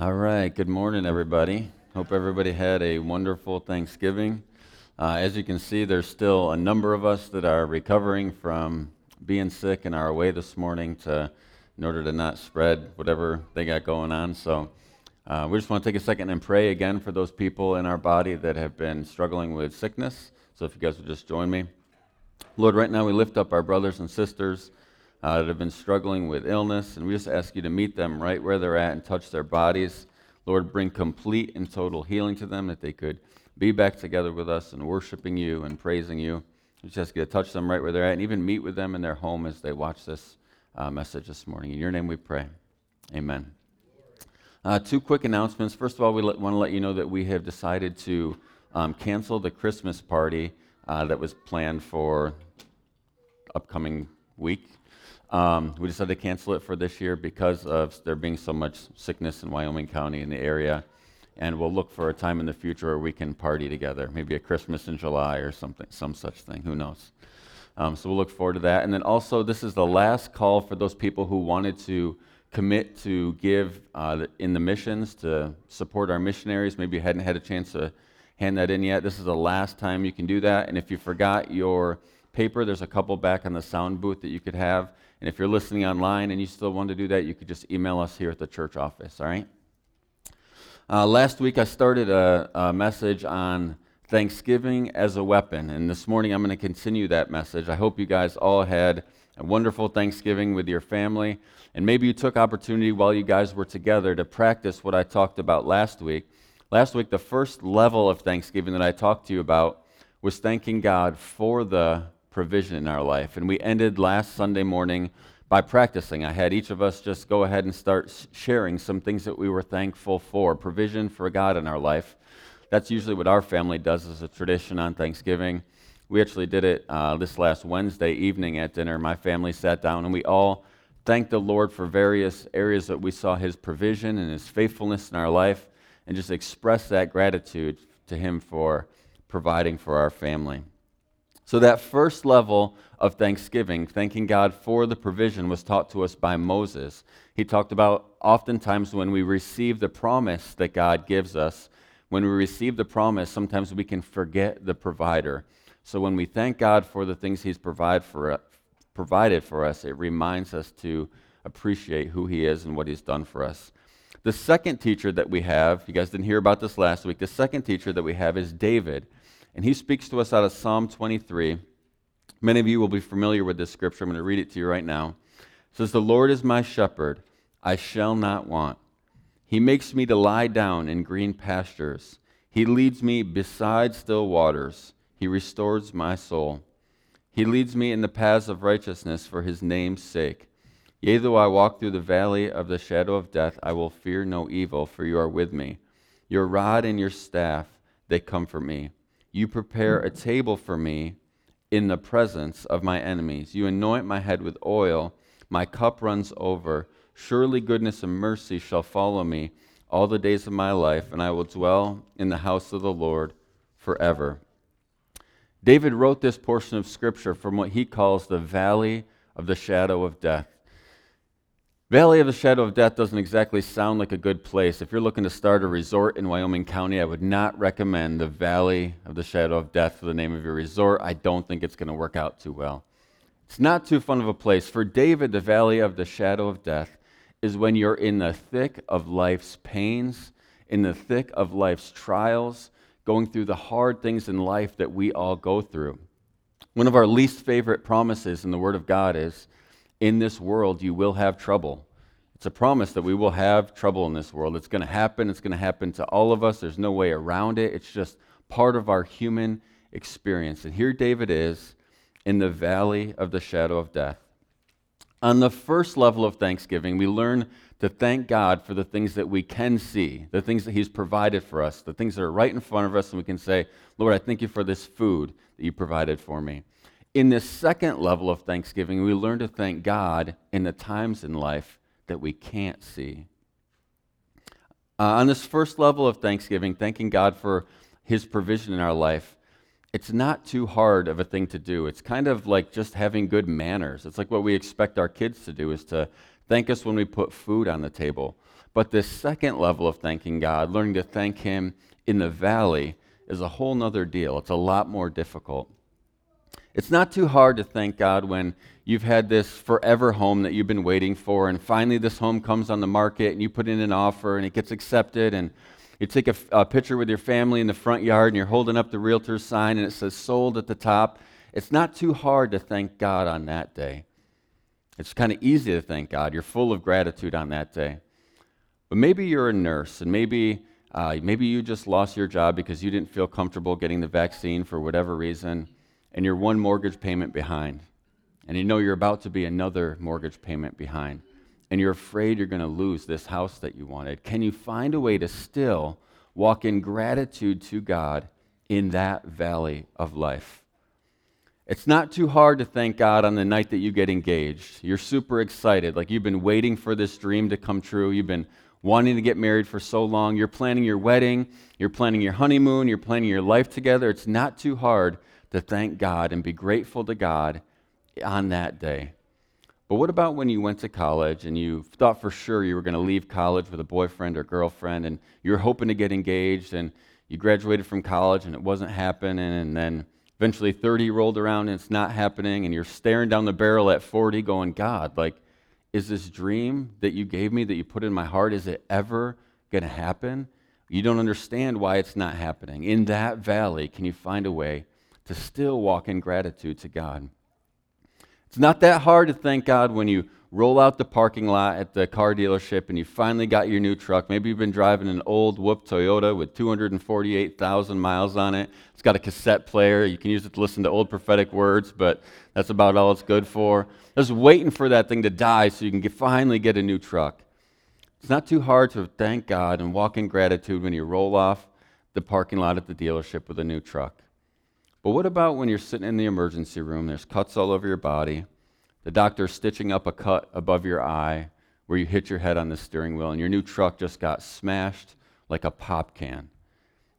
All right, good morning, everybody. Hope everybody had a wonderful Thanksgiving. Uh, as you can see, there's still a number of us that are recovering from being sick and are away this morning to, in order to not spread whatever they got going on. So uh, we just want to take a second and pray again for those people in our body that have been struggling with sickness. So if you guys would just join me. Lord, right now we lift up our brothers and sisters uh, that have been struggling with illness, and we just ask you to meet them right where they're at and touch their bodies. Lord, bring complete and total healing to them that they could be back together with us and worshiping you and praising you. We just ask you to touch them right where they're at and even meet with them in their home as they watch this uh, message this morning. In your name we pray. Amen. Uh, two quick announcements. First of all, we want to let you know that we have decided to um, cancel the Christmas party uh, that was planned for upcoming week. Um, we decided to cancel it for this year because of there being so much sickness in Wyoming County in the area. And we'll look for a time in the future where we can party together, maybe a Christmas in July or something, some such thing. Who knows? Um, so we'll look forward to that. And then also, this is the last call for those people who wanted to commit to give uh, in the missions to support our missionaries. Maybe you hadn't had a chance to hand that in yet. This is the last time you can do that. And if you forgot your paper, there's a couple back on the sound booth that you could have. And if you're listening online and you still want to do that, you could just email us here at the church office, all right? Uh, last week I started a, a, message on Thanksgiving as a weapon, and this morning I'm going to continue that message. I hope you guys all had a wonderful Thanksgiving with your family, and maybe you took opportunity while you guys were together to practice what I talked about last week. Last week, the first level of Thanksgiving that I talked to you about was thanking God for the provision in our life. And we ended last Sunday morning by practicing. I had each of us just go ahead and start sharing some things that we were thankful for, provision for God in our life. That's usually what our family does as a tradition on Thanksgiving. We actually did it uh, this last Wednesday evening at dinner. My family sat down and we all thanked the Lord for various areas that we saw His provision and His faithfulness in our life and just expressed that gratitude to Him for providing for our family. So, that first level of thanksgiving, thanking God for the provision, was taught to us by Moses. He talked about oftentimes when we receive the promise that God gives us, when we receive the promise, sometimes we can forget the provider. So, when we thank God for the things He's provide for, uh, provided for us, it reminds us to appreciate who He is and what He's done for us. The second teacher that we have, you guys didn't hear about this last week, the second teacher that we have is David. And he speaks to us out of Psalm 23. Many of you will be familiar with this scripture. I'm going to read it to you right now. It says, The Lord is my shepherd, I shall not want. He makes me to lie down in green pastures. He leads me beside still waters. He restores my soul. He leads me in the paths of righteousness for his name's sake. Yea, though I walk through the valley of the shadow of death, I will fear no evil, for you are with me. Your rod and your staff, they comfort me. You prepare mm. a table for me in the presence of my enemies. You anoint my head with oil, my cup runs over. Surely goodness and mercy shall follow me all the days of my life, and I will dwell in the house of the Lord forever. David wrote this portion of Scripture from what he calls the valley of the shadow of death. Valley of the Shadow of Death doesn't exactly sound like a good place. If you're looking to start a resort in Wyoming County, I would not recommend the Valley of the Shadow of Death for the name of your resort. I don't think it's going to work out too well. It's not too fun of a place. For David, the Valley of the Shadow of Death is when you're in the thick of life's pains, in the thick of life's trials, going through the hard things in life that we all go through. One of our least favorite promises in the Word of God is in this world you will have trouble. It's a promise that we will have trouble in this world. It's going to happen. It's going to happen to all of us. There's no way around it. It's just part of our human experience. And here David is in the valley of the shadow of death. On the first level of thanksgiving, we learn to thank God for the things that we can see, the things that He's provided for us, the things that are right in front of us, and we can say, Lord, I thank you for this food that you provided for me. In this second level of thanksgiving, we learn to thank God in the times in life that we can't see. Uh, on this first level of thanksgiving, thanking God for his provision in our life, it's not too hard of a thing to do. It's kind of like just having good manners. It's like what we expect our kids to do is to thank us when we put food on the table. But this second level of thanking God, learning to thank Him in the valley, is a whole nother deal. It's a lot more difficult. It's not too hard to thank God when you've had this forever home that you've been waiting for, and finally this home comes on the market, and you put in an offer, and it gets accepted, and you take a, a, picture with your family in the front yard, and you're holding up the realtor's sign, and it says sold at the top. It's not too hard to thank God on that day. It's kind of easy to thank God. You're full of gratitude on that day. But maybe you're a nurse, and maybe, uh, maybe you just lost your job because you didn't feel comfortable getting the vaccine for whatever reason and you're one mortgage payment behind. And you know you're about to be another mortgage payment behind. And you're afraid you're going to lose this house that you wanted. Can you find a way to still walk in gratitude to God in that valley of life? It's not too hard to thank God on the night that you get engaged. You're super excited, like you've been waiting for this dream to come true. You've been wanting to get married for so long. You're planning your wedding, you're planning your honeymoon, you're planning your life together. It's not too hard to thank God and be grateful to God on that day. But what about when you went to college and you thought for sure you were going to leave college with a boyfriend or girlfriend and you were hoping to get engaged and you graduated from college and it wasn't happening and then eventually 30 rolled around and it's not happening and you're staring down the barrel at 40 going, God, like, is this dream that you gave me that you put in my heart, is it ever going to happen? You don't understand why it's not happening. In that valley, can you find a way to still walk in gratitude to God. It's not that hard to thank God when you roll out the parking lot at the car dealership and you finally got your new truck. Maybe you've been driving an old whoop Toyota with 248,000 miles on it. It's got a cassette player. You can use it to listen to old prophetic words, but that's about all it's good for. Just waiting for that thing to die so you can get, finally get a new truck. It's not too hard to thank God and walk in gratitude when you roll off the parking lot at the dealership with a new truck. But what about when you're sitting in the emergency room? There's cuts all over your body. The doctor's stitching up a cut above your eye where you hit your head on the steering wheel, and your new truck just got smashed like a pop can.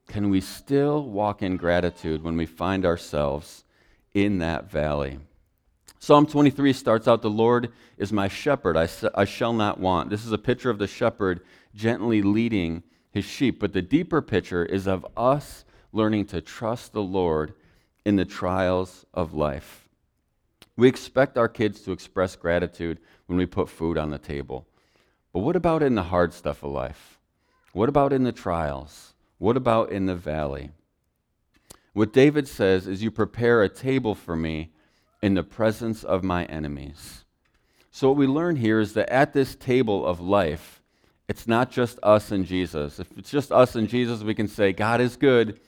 Can we still walk in gratitude when we find ourselves in that valley? Psalm 23 starts out The Lord is my shepherd, I, I shall not want. This is a picture of the shepherd gently leading his sheep, but the deeper picture is of us learning to trust the Lord in the trials of life. We expect our kids to express gratitude when we put food on the table. But what about in the hard stuff of life? What about in the trials? What about in the valley? What David says is, You prepare a table for me in the presence of my enemies. So, what we learn here is that at this table of life, it's not just us and Jesus. If it's just us and Jesus, we can say, God is good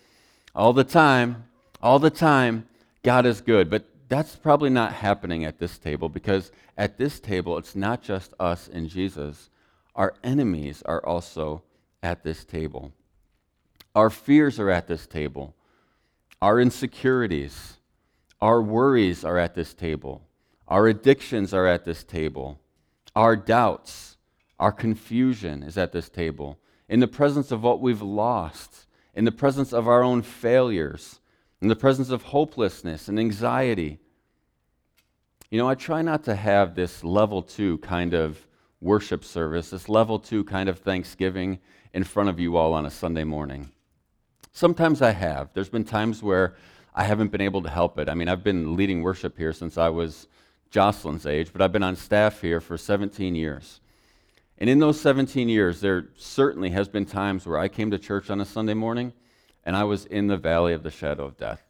all the time, all the time, God is good. But that's probably not happening at this table because at this table, it's not just us and Jesus. Our enemies are also at this table. Our fears are at this table. Our insecurities, our worries are at this table. Our addictions are at this table. Our doubts, our confusion is at this table. In the presence of what we've lost, in the presence of our own failures, in the presence of hopelessness and anxiety. You know, I try not to have this level two kind of worship service, this level two kind of thanksgiving in front of you all on a Sunday morning. Sometimes I have. There's been times where I haven't been able to help it. I mean, I've been leading worship here since I was Jocelyn's age, but I've been on staff here for 17 years. And in those 17 years, there certainly has been times where I came to church on a Sunday morning and I was in the valley of the shadow of death.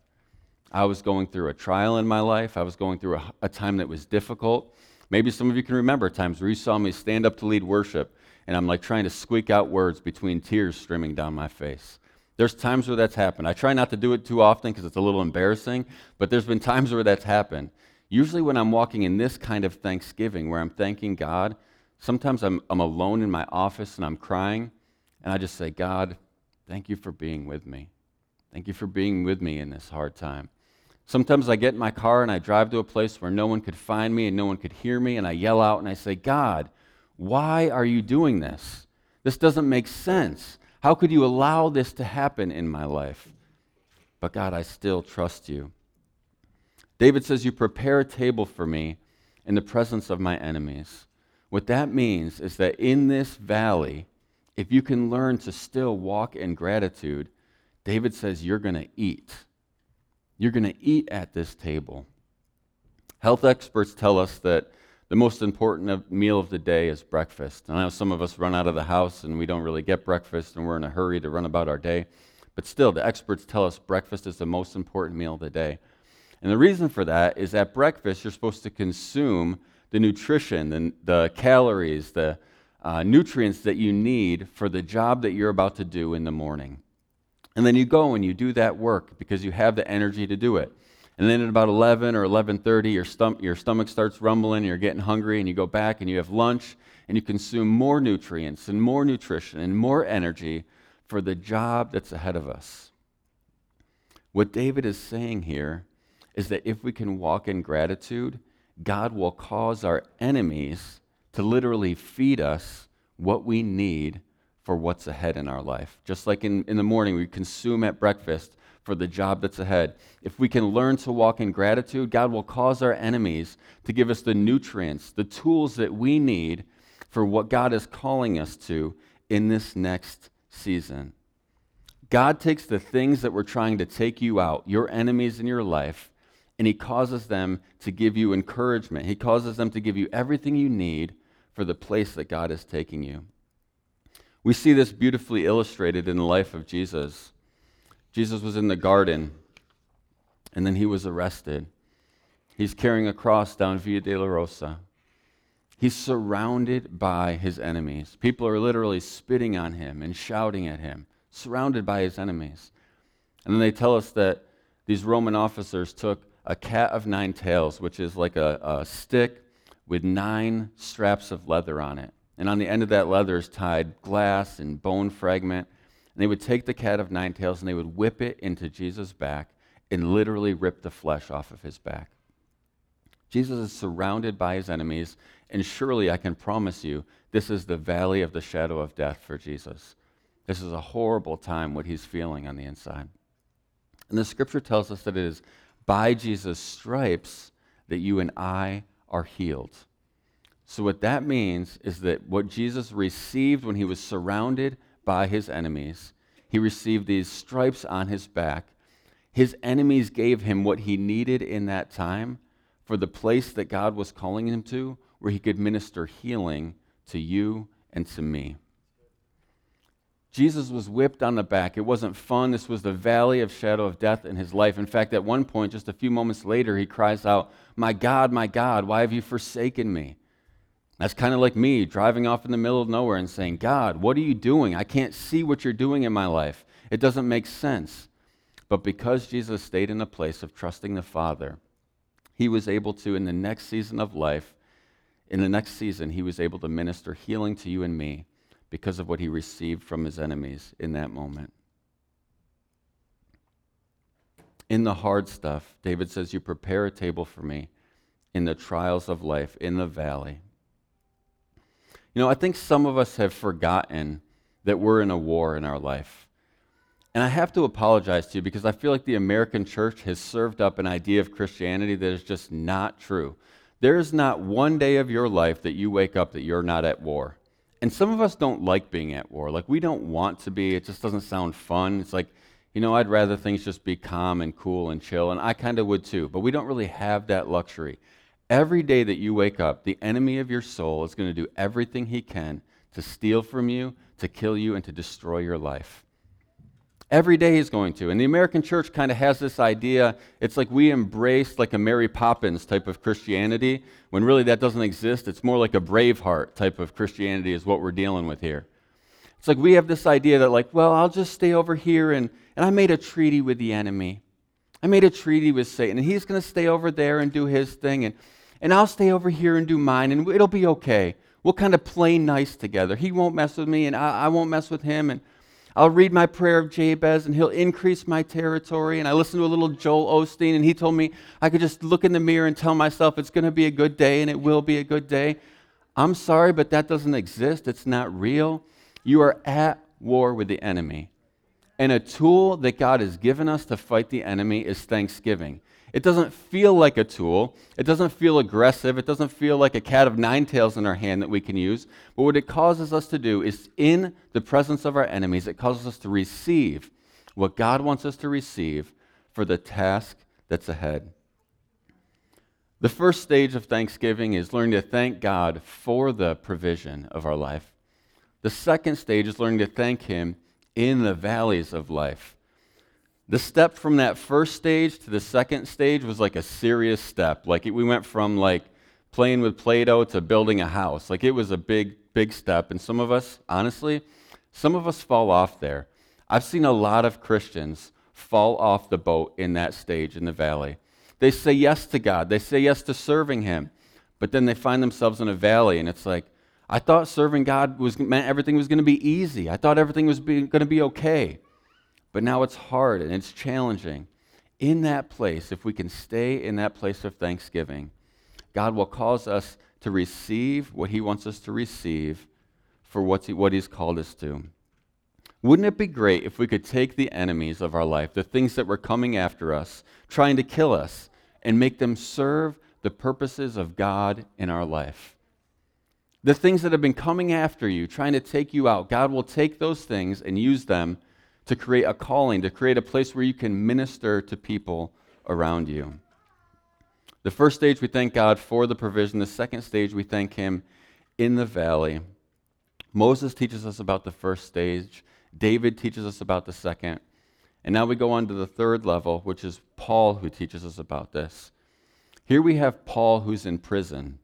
I was going through a trial in my life. I was going through a, a, time that was difficult. Maybe some of you can remember times where you saw me stand up to lead worship, and I'm like trying to squeak out words between tears streaming down my face. There's times where that's happened. I try not to do it too often because it's a little embarrassing, but there's been times where that's happened. Usually, when I'm walking in this kind of thanksgiving where I'm thanking God, sometimes I'm, I'm alone in my office and I'm crying, and I just say, God, Thank you for being with me. Thank you for being with me in this hard time. Sometimes I get in my car and I drive to a place where no one could find me and no one could hear me, and I yell out and I say, God, why are you doing this? This doesn't make sense. How could you allow this to happen in my life? But God, I still trust you. David says, You prepare a table for me in the presence of my enemies. What that means is that in this valley, if you can learn to still walk in gratitude, David says you're going to eat. You're going to eat at this table. Health experts tell us that the most important meal of the day is breakfast. And I know some of us run out of the house and we don't really get breakfast and we're in a hurry to run about our day. But still, the experts tell us breakfast is the most important meal of the day. And the reason for that is at breakfast, you're supposed to consume the nutrition, the, the calories, the uh, nutrients that you need for the job that you're about to do in the morning. And then you go and you do that work because you have the energy to do it. And then at about 11 or 11:30, your, stom- your stomach starts rumbling, you're getting hungry, and you go back and you have lunch, and you consume more nutrients and more nutrition and more energy for the job that's ahead of us. What David is saying here is that if we can walk in gratitude, God will cause our enemies to literally feed us what we need for what's ahead in our life. Just like in, in the morning, we consume at breakfast for the job that's ahead. If we can learn to walk in gratitude, God will cause our enemies to give us the nutrients, the tools that we need for what God is calling us to in this next season. God takes the things that were trying to take you out, your enemies in your life, and He causes them to give you encouragement. He causes them to give you everything you need for the place that God is taking you. We see this beautifully illustrated in the life of Jesus. Jesus was in the garden, and then he was arrested. He's carrying a cross down Via Dolorosa. He's surrounded by his enemies. People are literally spitting on him and shouting at him, surrounded by his enemies. And then they tell us that these Roman officers took a cat of nine tails, which is like a, a stick with nine straps of leather on it. And on the end of that leather is tied glass and bone fragment. And they would take the cat of nine tails and they would whip it into Jesus' back and literally rip the flesh off of his back. Jesus is surrounded by his enemies, and surely I can promise you this is the valley of the shadow of death for Jesus. This is a horrible time, what he's feeling on the inside. And the scripture tells us that it is by Jesus' stripes that you and I are healed. So, what that means is that what Jesus received when he was surrounded by his enemies, he received these stripes on his back. His enemies gave him what he needed in that time for the place that God was calling him to, where he could minister healing to you and to me. Jesus was whipped on the back. It wasn't fun. This was the valley of shadow of death in his life. In fact, at one point, just a few moments later, he cries out, My God, my God, why have you forsaken me? That's kind of like me driving off in the middle of nowhere and saying, God, what are you doing? I can't see what you're doing in my life. It doesn't make sense. But because Jesus stayed in a place of trusting the Father, he was able to, in the next season of life, in the next season, he was able to minister healing to you and me because of what he received from his enemies in that moment. In the hard stuff, David says, You prepare a table for me in the trials of life, in the valley. You know, I think some of us have forgotten that we're in a war in our life. And I have to apologize to you because I feel like the American church has served up an idea of Christianity that is just not true. There is not one day of your life that you wake up that you're not at war. And some of us don't like being at war. Like, we don't want to be. It just doesn't sound fun. It's like, you know, I'd rather things just be calm and cool and chill. And I kind of would too. But we don't really have that luxury. Every day that you wake up, the enemy of your soul is going to do everything he can to steal from you, to kill you, and to destroy your life. Every day he's going to. And the American church kind of has this idea. It's like we embrace like a Mary Poppins type of Christianity, when really that doesn't exist. It's more like a Braveheart type of Christianity, is what we're dealing with here. It's like we have this idea that, like, well, I'll just stay over here and, and I made a treaty with the enemy. I made a treaty with Satan, and he's going to stay over there and do his thing, and, and I'll stay over here and do mine, and it'll be okay. We'll kind of play nice together. He won't mess with me, and I, I won't mess with him, and I'll read my prayer of Jabez and he'll increase my territory. And I listened to a little Joel Osteen and he told me I could just look in the mirror and tell myself it's going to be a good day and it will be a good day. I'm sorry, but that doesn't exist. It's not real. You are at war with the enemy. And a tool that God has given us to fight the enemy is thanksgiving. It doesn't feel like a tool. It doesn't feel aggressive. It doesn't feel like a cat of nine tails in our hand that we can use. But what it causes us to do is, in the presence of our enemies, it causes us to receive what God wants us to receive for the task that's ahead. The first stage of Thanksgiving is learning to thank God for the provision of our life. The second stage is learning to thank Him in the valleys of life. The step from that first stage to the second stage was like a serious step. Like it, we went from like playing with Play-Doh to building a house. Like it was a big, big step. And some of us, honestly, some of us fall off there. I've seen a lot of Christians fall off the boat in that stage in the valley. They say yes to God, they say yes to serving Him, but then they find themselves in a valley, and it's like, I thought serving God was meant everything was going to be easy. I thought everything was going to be okay. But now it's hard and it's challenging. In that place, if we can stay in that place of thanksgiving, God will cause us to receive what He wants us to receive for what, he, what He's called us to. Wouldn't it be great if we could take the enemies of our life, the things that were coming after us, trying to kill us, and make them serve the purposes of God in our life? The things that have been coming after you, trying to take you out, God will take those things and use them to create a calling, to create a place where you can minister to people around you. The first stage, we thank God for the provision. The second stage, we thank Him in the valley. Moses teaches us about the first stage, David teaches us about the second. And now we go on to the third level, which is Paul who teaches us about this. Here we have Paul who's in prison.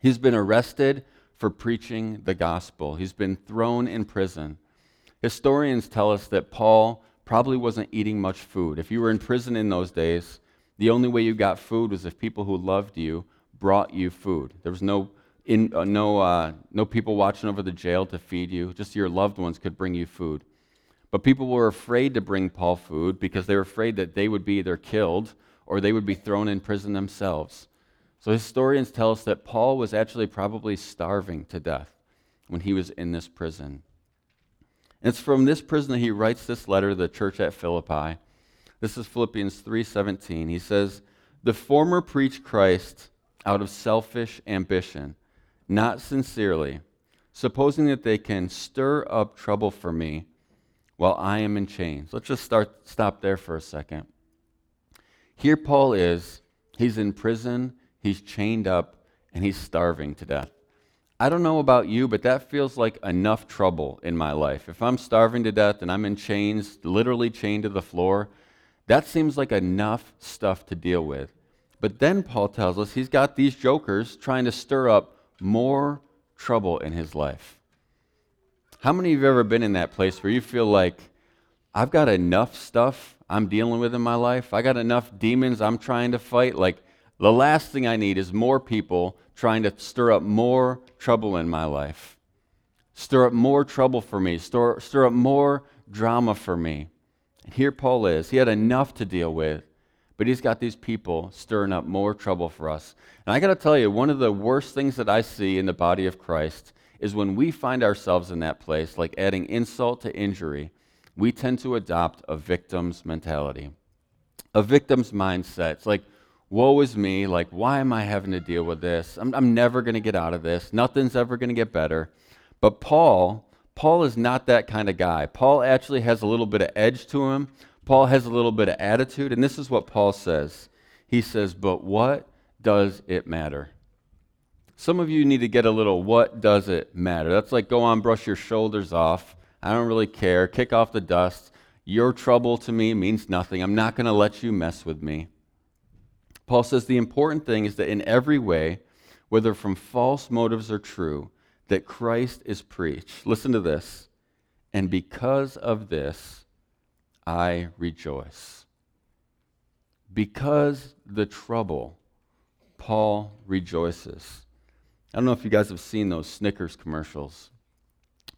He's been arrested for preaching the gospel, he's been thrown in prison. Historians tell us that Paul probably wasn't eating much food. If you were in prison in those days, the only way you got food was if people who loved you brought you food. There was no, in, uh, no, uh, no people watching over the jail to feed you, just your loved ones could bring you food. But people were afraid to bring Paul food because they were afraid that they would be either killed or they would be thrown in prison themselves. So historians tell us that Paul was actually probably starving to death when he was in this prison. It's from this prison that he writes this letter to the church at Philippi. This is Philippians 3:17. He says, "The former preach Christ out of selfish ambition, not sincerely, supposing that they can stir up trouble for me while I am in chains." Let's just start stop there for a second. Here Paul is, he's in prison, he's chained up, and he's starving to death. I don't know about you, but that feels like enough trouble in my life. If I'm starving to death and I'm in chains, literally chained to the floor, that seems like enough stuff to deal with. But then Paul tells us he's got these jokers trying to stir up more trouble in his life. How many of you have ever been in that place where you feel like, I've got enough stuff I'm dealing with in my life? I got enough demons I'm trying to fight? Like, the last thing I need is more people trying to stir up more trouble in my life, stir up more trouble for me, stir, stir up more drama for me. And here Paul is. He had enough to deal with, but he's got these people stirring up more trouble for us. And I got to tell you, one of the worst things that I see in the body of Christ is when we find ourselves in that place, like adding insult to injury, we tend to adopt a victim's mentality, a victim's mindset. It's like, woe is me. Like, why am I having to deal with this? I'm, I'm never going to get out of this. Nothing's ever going to get better. But Paul, Paul is not that kind of guy. Paul actually has a little bit of edge to him. Paul has a little bit of attitude. And this is what Paul says He says, But what does it matter? Some of you need to get a little, what does it matter? That's like go on, brush your shoulders off. I don't really care. Kick off the dust. Your trouble to me means nothing. I'm not going to let you mess with me. Paul says the important thing is that in every way, whether from false motives or true, that Christ is preached. Listen to this. And because of this, I rejoice. Because the trouble, Paul rejoices. I don't know if you guys have seen those Snickers commercials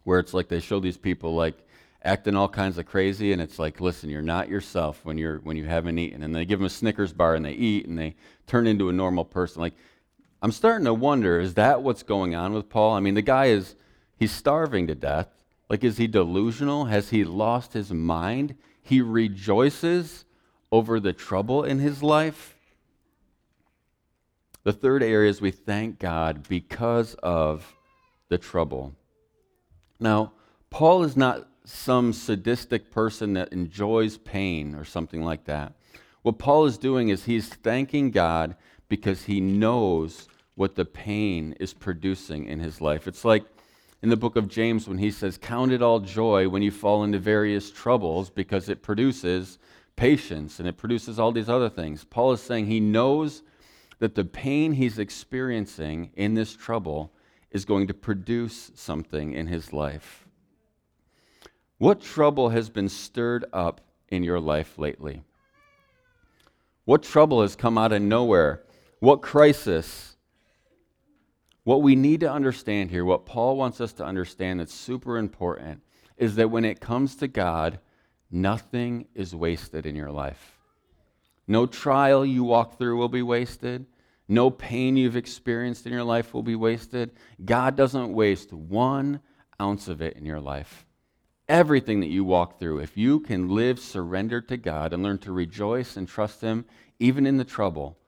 where it's like they show these people like acting all kinds of crazy and it's like listen you're not yourself when you're when you haven't eaten. And they give them a snickers bar and they eat and they turn into a normal person. Like i'm starting to wonder is that what's going on with paul? I mean the guy is he's starving to death. Like is he delusional? Has he lost his mind? He rejoices over the trouble in his life. The third area is we thank God because of the trouble. Now, Paul is not some sadistic person that enjoys pain or something like that. What Paul is doing is he's thanking God because he knows what the pain is producing in his life. It's like in the book of James when he says, Count it all joy when you fall into various troubles because it produces patience and it produces all these other things. Paul is saying he knows that the pain he's experiencing in this trouble is going to produce something in his life. What trouble has been stirred up in your life lately? What trouble has come out of nowhere? What crisis? What we need to understand here, what Paul wants us to understand that's super important, is that when it comes to God, nothing is wasted in your life. No trial you walk through will be wasted. No pain you've experienced in your life will be wasted. God doesn't waste one ounce of it in your life. Everything that you walk through, if you can live surrendered to God and learn to rejoice and trust Him, even in the trouble,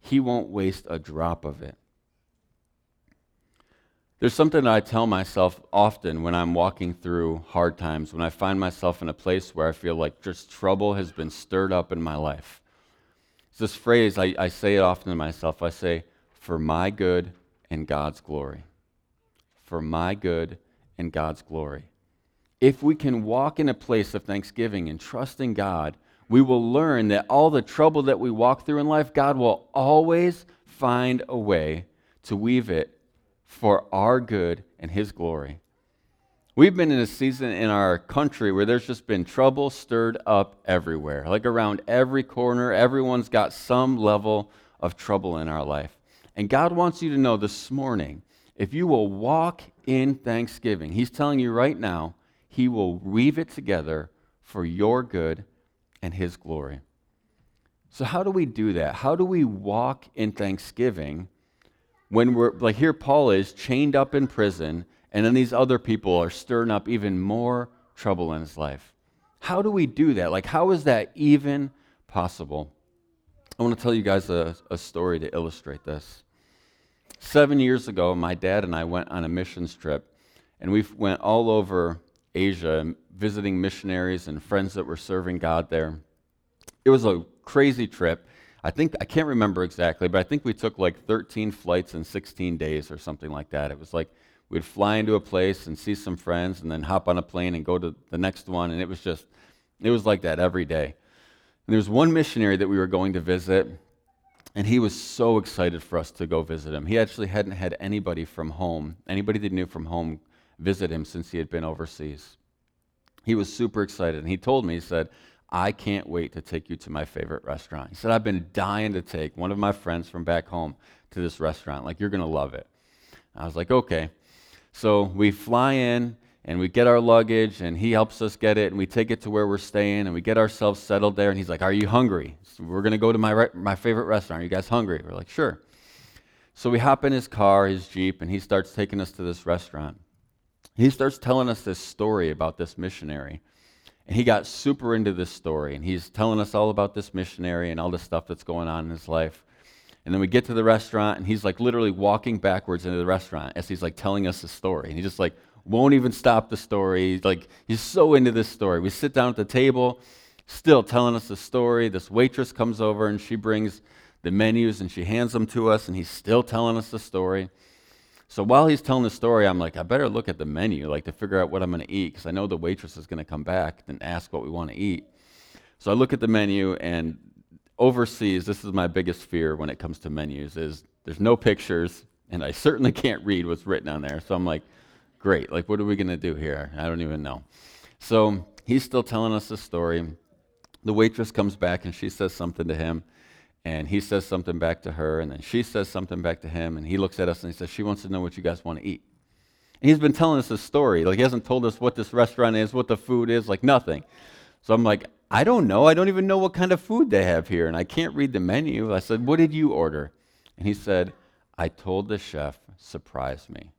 He won't waste a drop of it. There's something that I tell myself often when I'm walking through hard times, when I find myself in a place where I feel like just trouble has been stirred up in my life. It's this phrase, I, I say it often to myself. I say, for my good and God's glory. For my good and God's glory. If we can walk in a place of thanksgiving and trust in God, we will learn that all the trouble that we walk through in life, God will always find a way to weave it for our good and His glory. We've been in a season in our country where there's just been trouble stirred up everywhere. Like around every corner, everyone's got some level of trouble in our life. And God wants you to know this morning if you will walk in thanksgiving, He's telling you right now, He will weave it together for your good and His glory. So, how do we do that? How do we walk in thanksgiving when we're like here paul is chained up in prison and then these other people are stirring up even more trouble in his life how do we do that like how is that even possible i want to tell you guys a, a story to illustrate this seven years ago my dad and i went on a missions trip and we went all over asia visiting missionaries and friends that were serving god there it was a crazy trip I think I can't remember exactly, but I think we took like 13 flights in 16 days or something like that. It was like we'd fly into a place and see some friends and then hop on a plane and go to the next one and it was just it was like that every day. And there was one missionary that we were going to visit and he was so excited for us to go visit him. He actually hadn't had anybody from home, anybody that knew from home visit him since he had been overseas. He was super excited and he told me he said, I can't wait to take you to my favorite restaurant. He said, I've been dying to take one of my friends from back home to this restaurant. Like, you're going to love it. I was like, okay. So we fly in and we get our luggage and he helps us get it and we take it to where we're staying and we get ourselves settled there and he's like, Are you hungry? So we're going to go to my, re- my favorite restaurant. Are you guys hungry? We're like, Sure. So we hop in his car, his Jeep, and he starts taking us to this restaurant. He starts telling us this story about this missionary and he got super into this story, and he's telling us all about this missionary and all the stuff that's going on in his life. And then we get to the restaurant, and he's like literally walking backwards into the restaurant as he's like telling us the story. And he just like won't even stop the story. Like, he's so into this story. We sit down at the table, still telling us the story. This waitress comes over, and she brings the menus, and she hands them to us, and he's still telling us the story. So while he's telling the story, I'm like, I better look at the menu, like to figure out what I'm going to eat, because I know the waitress is going to come back and ask what we want to eat. So I look at the menu, and overseas, this is my biggest fear when it comes to menus: is there's no pictures, and I certainly can't read what's written on there. So I'm like, great, like what are we going to do here? I don't even know. So he's still telling us the story. The waitress comes back, and she says something to him and he says something back to her, and then she says something back to him, and he looks at us and he says, She wants to know what you guys want to eat. And he's been telling us this story. Like, he hasn't told us what this restaurant is, what the food is, like nothing. So I'm like, I don't know. I don't even know what kind of food they have here, and I can't read the menu. I said, What did you order? And he said, I told the chef, surprise me.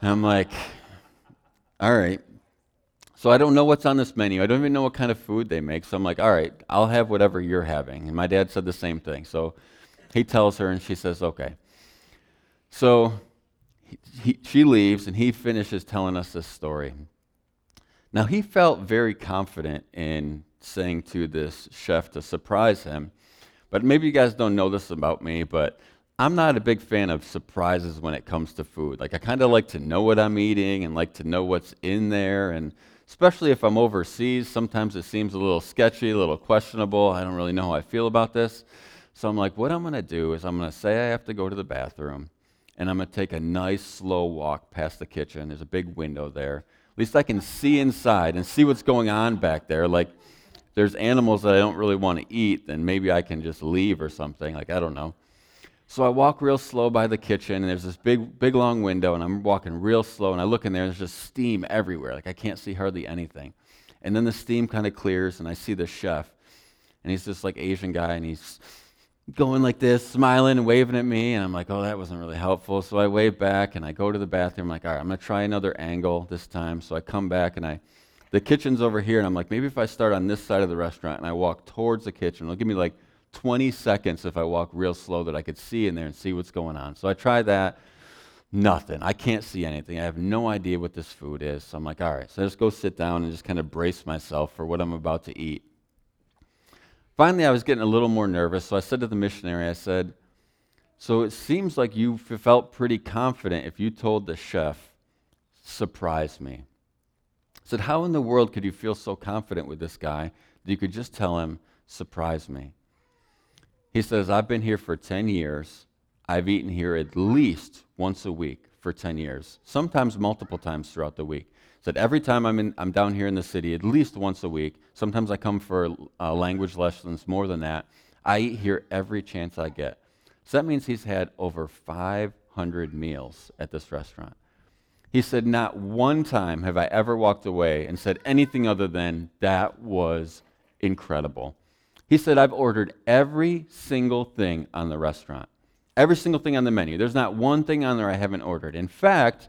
And I'm like, All right. So I don't know what's on this menu. I don't even know what kind of food they make. So I'm like, all right, I'll have whatever you're having. And my dad said the same thing. So he tells her, and she says, okay. So he, he, she leaves, and he finishes telling us this story. Now, he felt very confident in saying to this chef to surprise him. But maybe you guys don't know this about me, but I'm not a big fan of surprises when it comes to food. Like, I kind of like to know what I'm eating and like to know what's in there. And especially if I'm overseas, sometimes it seems a little sketchy, a little questionable. I don't really know how I feel about this. So I'm like, what I'm going to do is I'm going to say I have to go to the bathroom, and I'm going to take a nice, slow walk past the kitchen. There's a big window there. At least I can see inside and see what's going on back there. Like, there's animals that I don't really want to eat, then maybe I can just leave or something. Like, I don't know. So I walk real slow by the kitchen, and there's this big, big long window, and I'm walking real slow, and I look in there, and there's just steam everywhere. Like, I can't see hardly anything. And then the steam kind of clears, and I see the chef, and he's this like Asian guy, and he's going like this, smiling and waving at me, and I'm like, oh, that wasn't really helpful. So I wave back, and I go to the bathroom, I'm like, all right, I'm gonna try another angle this time. So I come back, and I the kitchen's over here, and I'm like, maybe if I start on this side of the restaurant and I walk towards the kitchen, it'll give me like 20 seconds if I walk real slow that I could see in there and see what's going on. So I tried that. Nothing. I can't see anything. I have no idea what this food is. So I'm like, all right, so I just go sit down and just kind of brace myself for what I'm about to eat. Finally, I was getting a little more nervous, so I said to the missionary, I said, So it seems like you felt pretty confident if you told the chef, surprise me. I said, How in the world could you feel so confident with this guy that you could just tell him, surprise me? He says, I've been here for 10 years. I've eaten here at least once a week for 10 years, sometimes multiple times throughout the week. Said every time I'm, in, I'm down here in the city, at least once a week, sometimes I come for uh, language lessons, more than that, I eat here every chance I get. So that means he's had over 500 meals at this restaurant. He said, Not one time have I ever walked away and said anything other than, That was incredible. He said, I've ordered every single thing on the restaurant, every single thing on the menu. There's not one thing on there I haven't ordered. In fact,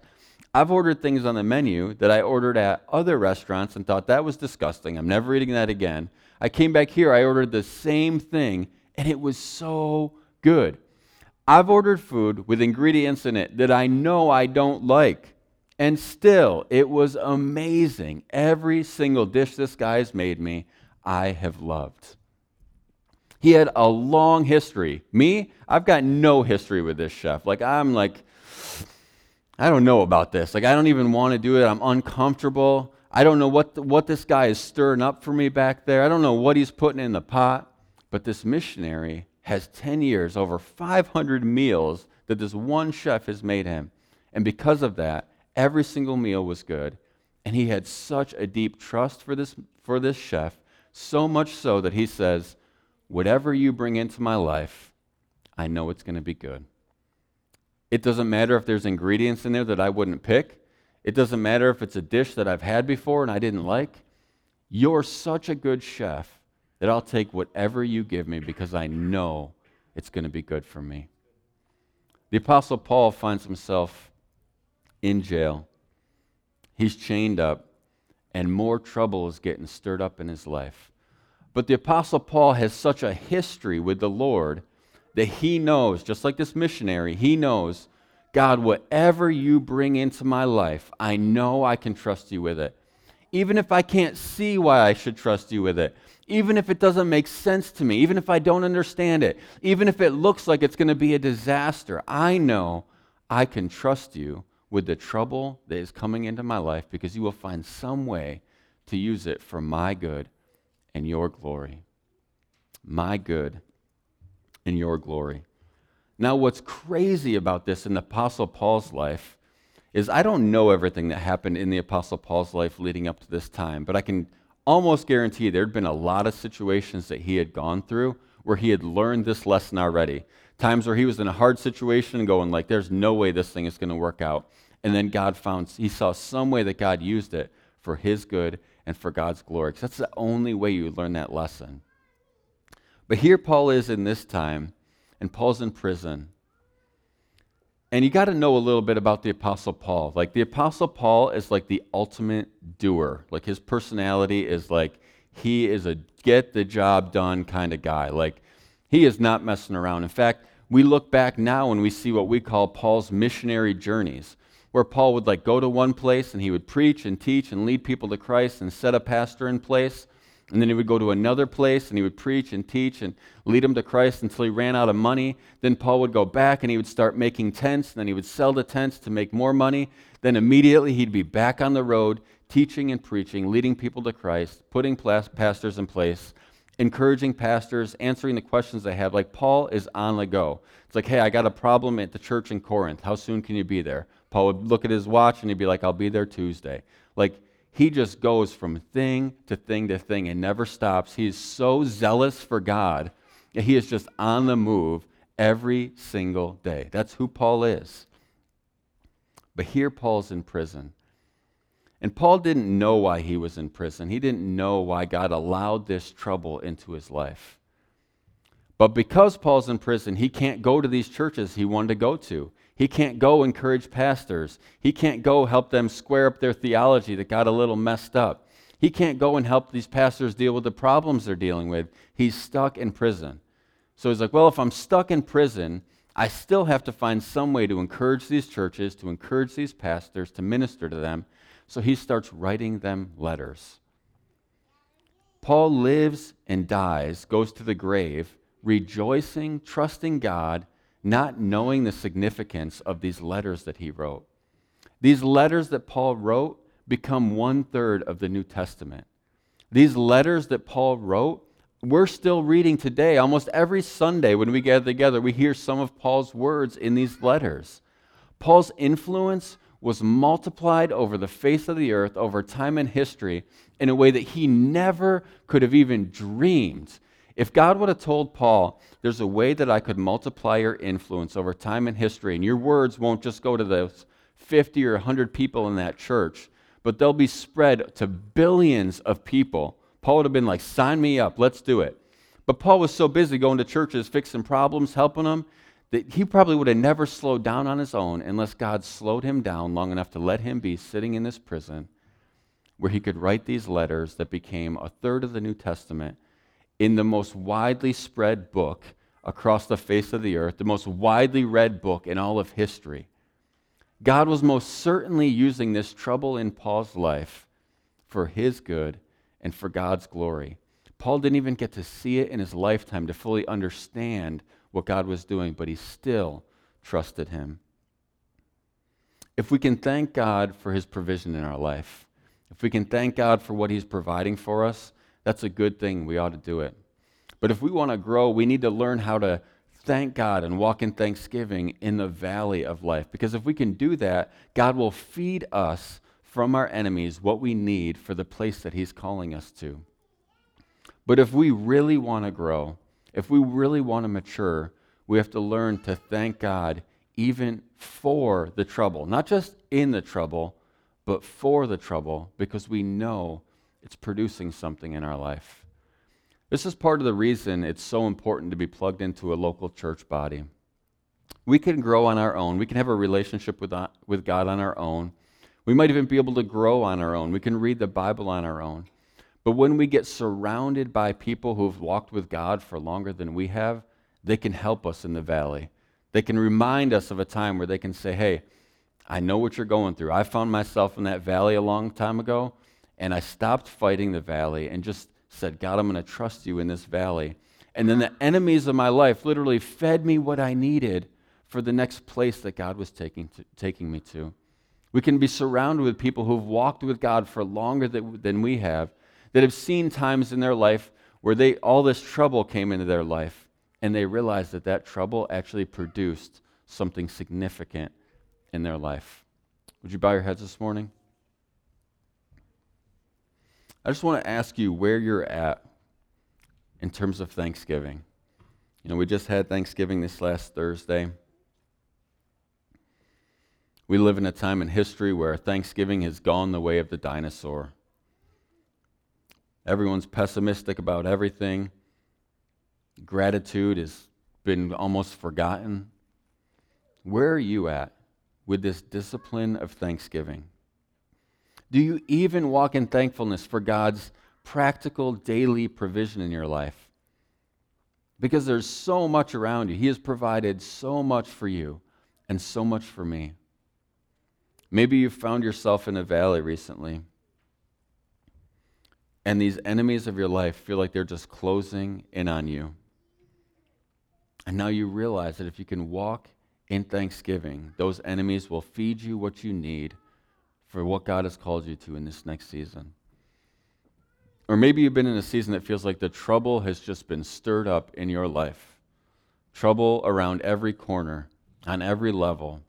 I've ordered things on the menu that I ordered at other restaurants and thought that was disgusting. I'm never eating that again. I came back here, I ordered the same thing, and it was so good. I've ordered food with ingredients in it that I know I don't like. And still, it was amazing. Every single dish this guy's made me, I have loved. He had a long history. Me, I've got no history with this chef. Like, I'm like, I don't know about this. Like, I don't even want to do it. I'm uncomfortable. I don't know what, the, what this guy is stirring up for me back there. I don't know what he's putting in the pot. But this missionary has 10 years, over 500 meals that this one chef has made him. And because of that, Every single meal was good. And he had such a deep trust for this, for this chef, so much so that he says, Whatever you bring into my life, I know it's going to be good. It doesn't matter if there's ingredients in there that I wouldn't pick. It doesn't matter if it's a dish that I've had before and I didn't like. You're such a good chef that I'll take whatever you give me because I know it's going to be good for me. The Apostle Paul finds himself in jail. He's chained up, and more trouble is getting stirred up in his life. But the Apostle Paul has such a history with the Lord that he knows, just like this missionary, he knows, God, whatever you bring into my life, I know I can trust you with it. Even if I can't see why I should trust you with it, even if it doesn't make sense to me, even if I don't understand it, even if it looks like it's going to be a disaster, I know I can trust you with the trouble that is coming into my life because you will find some way to use it for my good and your glory. My good and your glory. Now, what's crazy about this in the Apostle Paul's life is I don't know everything that happened in the Apostle Paul's life leading up to this time, but I can almost guarantee there'd been a lot of situations that he had gone through where he had learned this lesson already. Times where he was in a hard situation and going like, there's no way this thing is going to work out. And then God found, he saw some way that God used it for his good and for God's glory. Because that's the only way you learn that lesson. But here Paul is in this time, and Paul's in prison. And you got to know a little bit about the Apostle Paul. Like, the Apostle Paul is like the ultimate doer. Like, his personality is like, he is a get the job done kind of guy. Like, he is not messing around. In fact, we look back now and we see what we call Paul's missionary journeys, where Paul would like go to one place and he would preach and teach and lead people to Christ and set a pastor in place. And then he would go to another place and he would preach and teach and lead them to Christ until he ran out of money. Then Paul would go back and he would start making tents. And then he would sell the tents to make more money. Then immediately he'd be back on the road teaching and preaching, leading people to Christ, putting pastors in place, encouraging pastors, answering the questions they have. Like Paul is on the go. It's like, hey, I got a problem at the church in Corinth. How soon can you be there? Paul would look at his watch and he'd be like, I'll be there Tuesday. Like, he just goes from thing to thing to thing and never stops. He is so zealous for God. He is just on the move every single day. That's who Paul is. But here Paul's in prison. And Paul didn't know why he was in prison. He didn't know why God allowed this trouble into his life. But because Paul's in prison, he can't go to these churches he wanted to go to. He can't go encourage pastors. He can't go help them square up their theology that got a little messed up. He can't go and help these pastors deal with the problems they're dealing with. He's stuck in prison. So he's like, well, if I'm stuck in prison, I still have to find some way to encourage these churches, to encourage these pastors, to minister to them. So he starts writing them letters. Paul lives and dies, goes to the grave, rejoicing, trusting God, not knowing the significance of these letters that he wrote. These letters that Paul wrote become one third of the New Testament. These letters that Paul wrote, we're still reading today. Almost every Sunday when we gather together, we hear some of Paul's words in these letters. Paul's influence was multiplied over the face of the earth over time and history in a way that he never could have even dreamed if God would have told Paul, there's a way that I could multiply your influence over time and history, and your words won't just go to those 50 or 100 people in that church, but they'll be spread to billions of people, Paul would have been like, sign me up, let's do it. But Paul was so busy going to churches, fixing problems, helping them, that he probably would have never slowed down on his own unless God slowed him down long enough to let him be sitting in this prison where he could write these letters that became a third of the New Testament in the most widely spread book across the face of the earth, the most widely read book in all of history. God was most certainly using this trouble in Paul's life for his good and for God's glory. Paul didn't even get to see it in his lifetime to fully understand what God was doing, but he still trusted him. If we can thank God for his provision in our life, if we can thank God for what he's providing for us, that's a good thing. We ought to do it. But if we want to grow, we need to learn how to thank God and walk in thanksgiving in the valley of life. Because if we can do that, God will feed us from our enemies what we need for the place that He's calling us to. But if we really want to grow, if we really want to mature, we have to learn to thank God even for the trouble. Not just in the trouble, but for the trouble, because we know it's producing something in our life. This is part of the reason it's so important to be plugged into a local church body. We can grow on our own. We can have a relationship with, uh, with God on our own. We might even be able to grow on our own. We can read the Bible on our own. But when we get surrounded by people who've walked with God for longer than we have, they can help us in the valley. They can remind us of a time where they can say, Hey, I know what you're going through. I found myself in that valley a long time ago, and I stopped fighting the valley and just said, God, I'm going to trust you in this valley. And then the enemies of my life literally fed me what I needed for the next place that God was taking, to, taking me to. We can be surrounded with people who've walked with God for longer than, than we have, that have seen times in their life where they, all this trouble came into their life, and they realized that that trouble actually produced something significant in their life. Would you bow your heads this morning? I just want to ask you where you're at in terms of Thanksgiving. You know, we just had Thanksgiving this last Thursday. We live in a time in history where Thanksgiving has gone the way of the dinosaur. Everyone's pessimistic about everything. Gratitude has been almost forgotten. Where are you at with this discipline of Thanksgiving? Do you even walk in thankfulness for God's practical daily provision in your life? because there's so much around you. He has provided so much for you and so much for me. Maybe you found yourself in a valley recently, and these enemies of your life feel like they're just closing in on you. And now you realize that if you can walk in thanksgiving, those enemies will feed you what you need for what God has called you to in this next season. Or maybe you've been in a season that feels like the trouble has just been stirred up in your life. Trouble around every corner, on every level.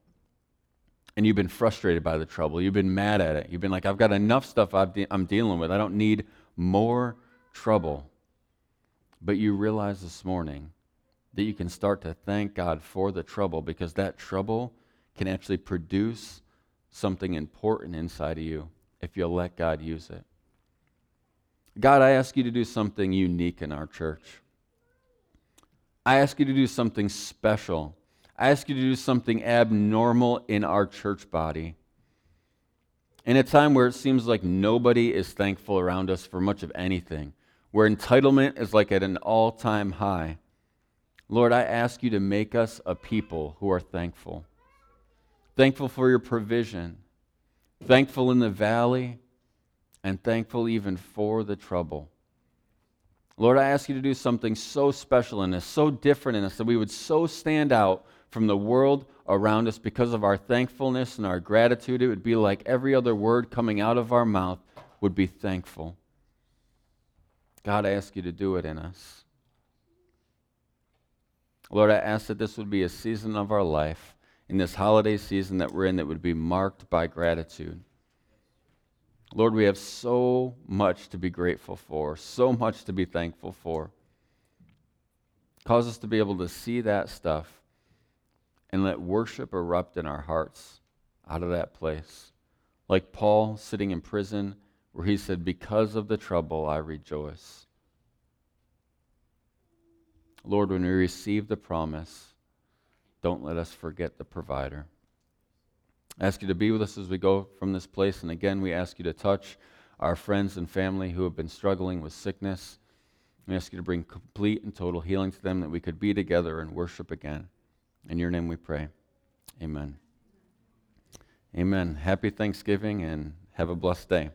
And you've been frustrated by the trouble. You've been mad at it. You've been like, I've got enough stuff i am dealing with. I don't need more trouble. But you realize this morning that you can start to thank God for the trouble because that trouble can actually produce something important inside of you if you'll let God use it. God, I ask you to do something unique in our church. I ask you to do something special. I ask you to do something abnormal in our church body. In a time where it seems like nobody is thankful around us for much of anything, where entitlement is like at an all time high, Lord, I ask you to make us a people who are thankful. Thankful for your provision, thankful in the valley, and thankful even for the trouble. Lord, I ask you to do something so special in us, so different in us, that we would so stand out from the world around us because of our thankfulness and our gratitude. It would be like every other word coming out of our mouth would be thankful. God, I ask you to do it in us. Lord, I ask that this would be a season of our life, in this holiday season that we're in, that would be marked by gratitude. Lord, we have so much to be grateful for, so much to be thankful for. Cause us to be able to see that stuff and let worship erupt in our hearts out of that place. Like Paul sitting in prison, where he said, Because of the trouble, I rejoice. Lord, when we receive the promise, don't let us forget the provider. I ask you to be with us as we go from this place. And again, we ask you to touch our friends and family who have been struggling with sickness. We ask you to bring complete and total healing to them that we could be together and worship again. In your name we pray. Amen. Amen. Happy Thanksgiving and have a blessed day.